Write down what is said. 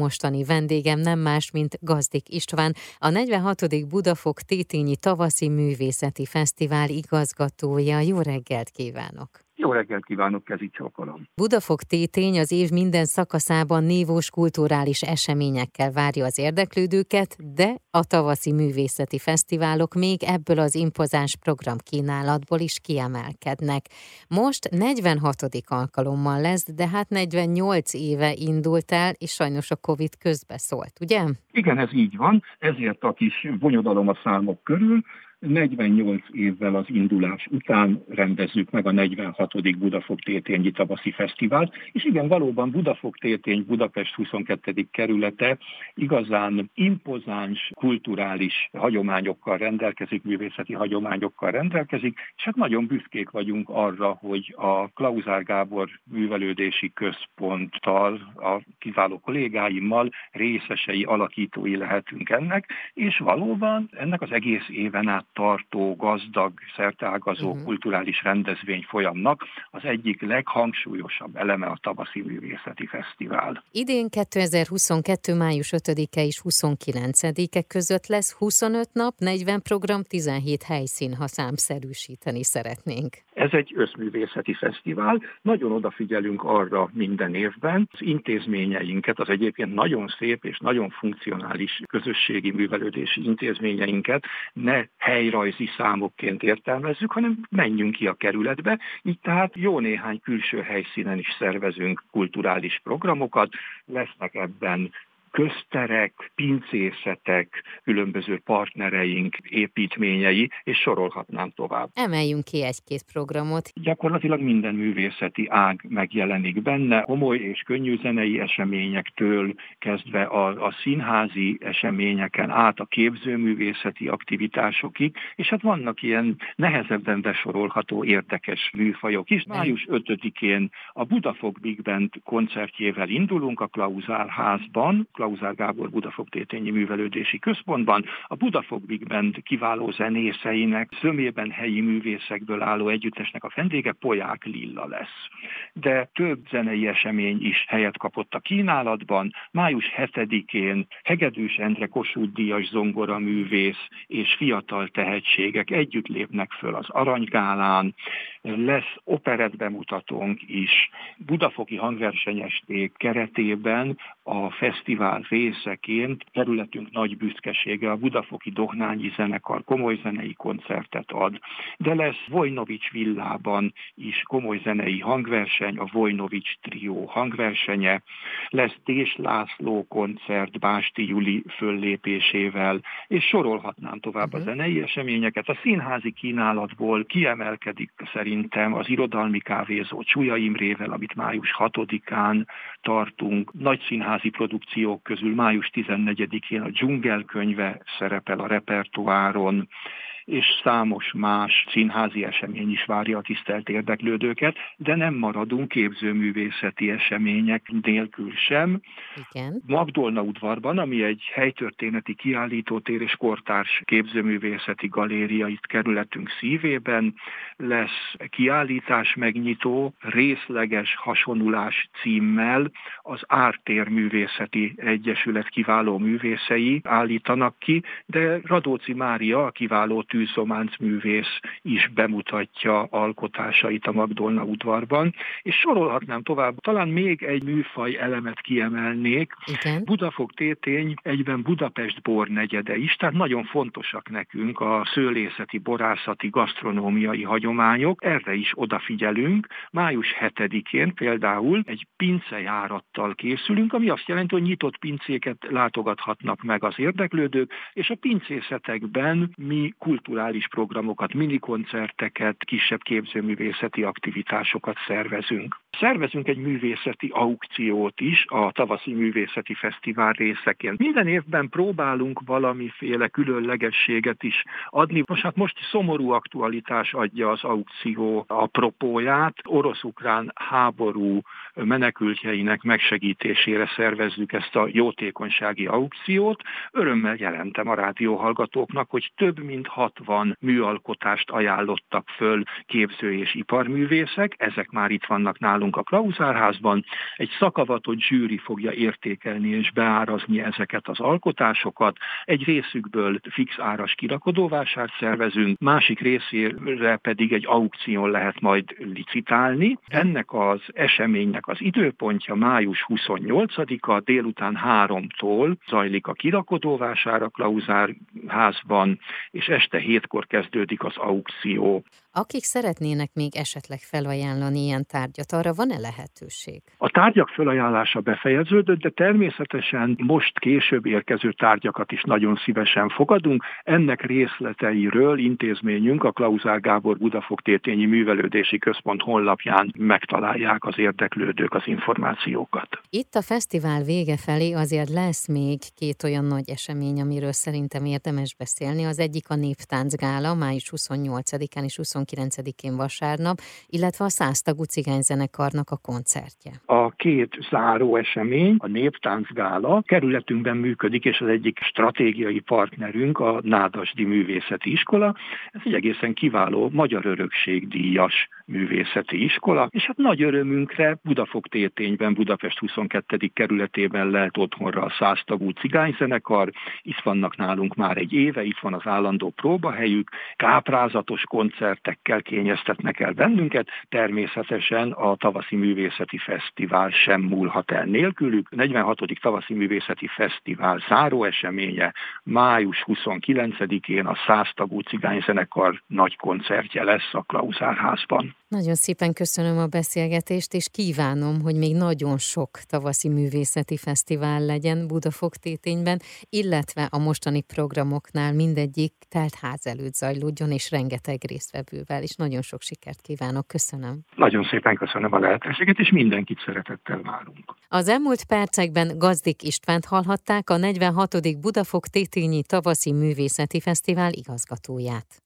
mostani vendégem nem más, mint Gazdik István, a 46. Budafok Tétényi Tavaszi Művészeti Fesztivál igazgatója. Jó reggelt kívánok! Jó reggelt kívánok, kezi csókolom. Budafok tétény az év minden szakaszában névós kulturális eseményekkel várja az érdeklődőket, de a tavaszi művészeti fesztiválok még ebből az impozáns program kínálatból is kiemelkednek. Most 46. alkalommal lesz, de hát 48 éve indult el, és sajnos a Covid közbeszólt, ugye? Igen, ez így van, ezért a kis bonyodalom a számok körül, 48 évvel az indulás után rendezzük meg a 46. Budafok Tétényi Tavaszi Fesztivált, és igen, valóban Budafok Tétény Budapest 22. kerülete igazán impozáns kulturális hagyományokkal rendelkezik, művészeti hagyományokkal rendelkezik, és hát nagyon büszkék vagyunk arra, hogy a Klauzár Gábor művelődési központtal, a kiváló kollégáimmal részesei, alakítói lehetünk ennek, és valóban ennek az egész éven át tartó, gazdag, szerteágazó uh-huh. kulturális rendezvény folyamnak az egyik leghangsúlyosabb eleme a Tavaszi Művészeti Fesztivál. Idén 2022. május 5-e és 29-e között lesz 25 nap, 40 program, 17 helyszín, ha számszerűsíteni szeretnénk. Ez egy összművészeti fesztivál, nagyon odafigyelünk arra minden évben, az intézményeinket, az egyébként nagyon szép és nagyon funkcionális közösségi művelődési intézményeinket ne helyrajzi számokként értelmezzük, hanem menjünk ki a kerületbe, így tehát jó néhány külső helyszínen is szervezünk kulturális programokat, lesznek ebben közterek, pincészetek, különböző partnereink építményei, és sorolhatnám tovább. Emeljünk ki egy-két programot. Gyakorlatilag minden művészeti ág megjelenik benne, komoly és könnyű zenei eseményektől kezdve a, a színházi eseményeken át a képzőművészeti aktivitásokig, és hát vannak ilyen nehezebben besorolható érdekes műfajok is. Május 5-én a Budafok Big Band koncertjével indulunk a Klauzál házban, Klauzár Gábor Budafok Tétényi Művelődési Központban. A Budafok Big Band kiváló zenészeinek, zömében helyi művészekből álló együttesnek a vendége Poják Lilla lesz. De több zenei esemény is helyet kapott a kínálatban. Május 7-én Hegedűs Endre Kossuth Díjas zongora művész és fiatal tehetségek együtt lépnek föl az Aranygálán. Lesz operett bemutatónk is. Budafoki hangversenyesték keretében a fesztivál fesztivál részeként területünk nagy büszkesége a Budafoki Dohnányi Zenekar komoly zenei koncertet ad, de lesz Vojnovics villában is komoly zenei hangverseny, a Vojnovics trió hangversenye, lesz Tés László koncert Básti Juli föllépésével, és sorolhatnám tovább uh-huh. a mhm. zenei eseményeket. A színházi kínálatból kiemelkedik szerintem az irodalmi kávézó Csúlya Imrével, amit május 6-án tartunk, nagy színházi produkciók közül május 14-én a dzsungelkönyve szerepel a repertoáron, és számos más színházi esemény is várja a tisztelt érdeklődőket, de nem maradunk képzőművészeti események nélkül sem. Igen. Magdolna udvarban, ami egy helytörténeti kiállítótér és kortárs képzőművészeti galéria itt kerületünk szívében, lesz kiállítás megnyitó, részleges hasonulás címmel az Ártérművészeti Egyesület kiváló művészei állítanak ki, de Radóci Mária, a kiváló tűzománc művész is bemutatja alkotásait a Magdolna udvarban, és sorolhatnám tovább, talán még egy műfaj elemet kiemelnék. Igen. Budafok tétény egyben Budapest bornegyede is, tehát nagyon fontosak nekünk a szőlészeti, borászati, gasztronómiai hagyományok, erre is odafigyelünk. Május 7-én például egy pincejárattal készülünk, ami azt jelenti, hogy nyitott pincéket látogathatnak meg az érdeklődők, és a pincészetekben mi kult kulturális programokat, minikoncerteket, kisebb képzőművészeti aktivitásokat szervezünk. Szervezünk egy művészeti aukciót is a tavaszi művészeti fesztivál részeként. Minden évben próbálunk valamiféle különlegességet is adni. Most hát most szomorú aktualitás adja az aukció apropóját. Orosz-ukrán háború menekültjeinek megsegítésére szervezzük ezt a jótékonysági aukciót. Örömmel jelentem a rádióhallgatóknak, hogy több mint 60 műalkotást ajánlottak föl képző és iparművészek. Ezek már itt vannak nálunk nálunk a Klauzárházban. Egy szakavatott zsűri fogja értékelni és beárazni ezeket az alkotásokat. Egy részükből fix áras kirakodóvásárt szervezünk, másik részére pedig egy aukción lehet majd licitálni. Ennek az eseménynek az időpontja május 28-a délután 3-tól zajlik a kirakodóvásár a Klauzár házban, és este hétkor kezdődik az aukció. Akik szeretnének még esetleg felajánlani ilyen tárgyat, arra van-e lehetőség? A tárgyak felajánlása befejeződött, de természetesen most később érkező tárgyakat is nagyon szívesen fogadunk. Ennek részleteiről intézményünk a Klauzár Gábor Budafok-Tétényi Művelődési Központ honlapján megtalálják az érdeklődők az információkat. Itt a fesztivál vége felé azért lesz még két olyan nagy esemény, amiről szerintem érdemes beszélni. Az egyik a Néptáncgála, május 28-án és 29 29-én vasárnap, illetve a száztagú cigányzenekarnak a koncertje. A két záró esemény, a Néptáncgála kerületünkben működik, és az egyik stratégiai partnerünk a Nádasdi Művészeti Iskola. Ez egy egészen kiváló magyar örökség díjas művészeti iskola, és hát nagy örömünkre Budafok tétényben, Budapest 22. kerületében lelt otthonra a száztagú cigányzenekar, itt vannak nálunk már egy éve, itt van az állandó próbahelyük, káprázatos koncertekkel kényeztetnek el bennünket, természetesen a tavaszi művészeti fesztivál sem múlhat el nélkülük. A 46. tavaszi művészeti fesztivál záró eseménye május 29-én a száztagú cigányzenekar nagy koncertje lesz a Klauzárházban. Nagyon szépen köszönöm a beszélgetést, és kívánom, hogy még nagyon sok tavaszi művészeti fesztivál legyen Budafok tétényben, illetve a mostani programoknál mindegyik telt ház előtt zajlódjon, és rengeteg résztvevővel, és nagyon sok sikert kívánok. Köszönöm. Nagyon szépen köszönöm a lehetőséget, és mindenkit szeretettel várunk. Az elmúlt percekben Gazdik Istvánt hallhatták a 46. Budafok tétényi tavaszi művészeti fesztivál igazgatóját.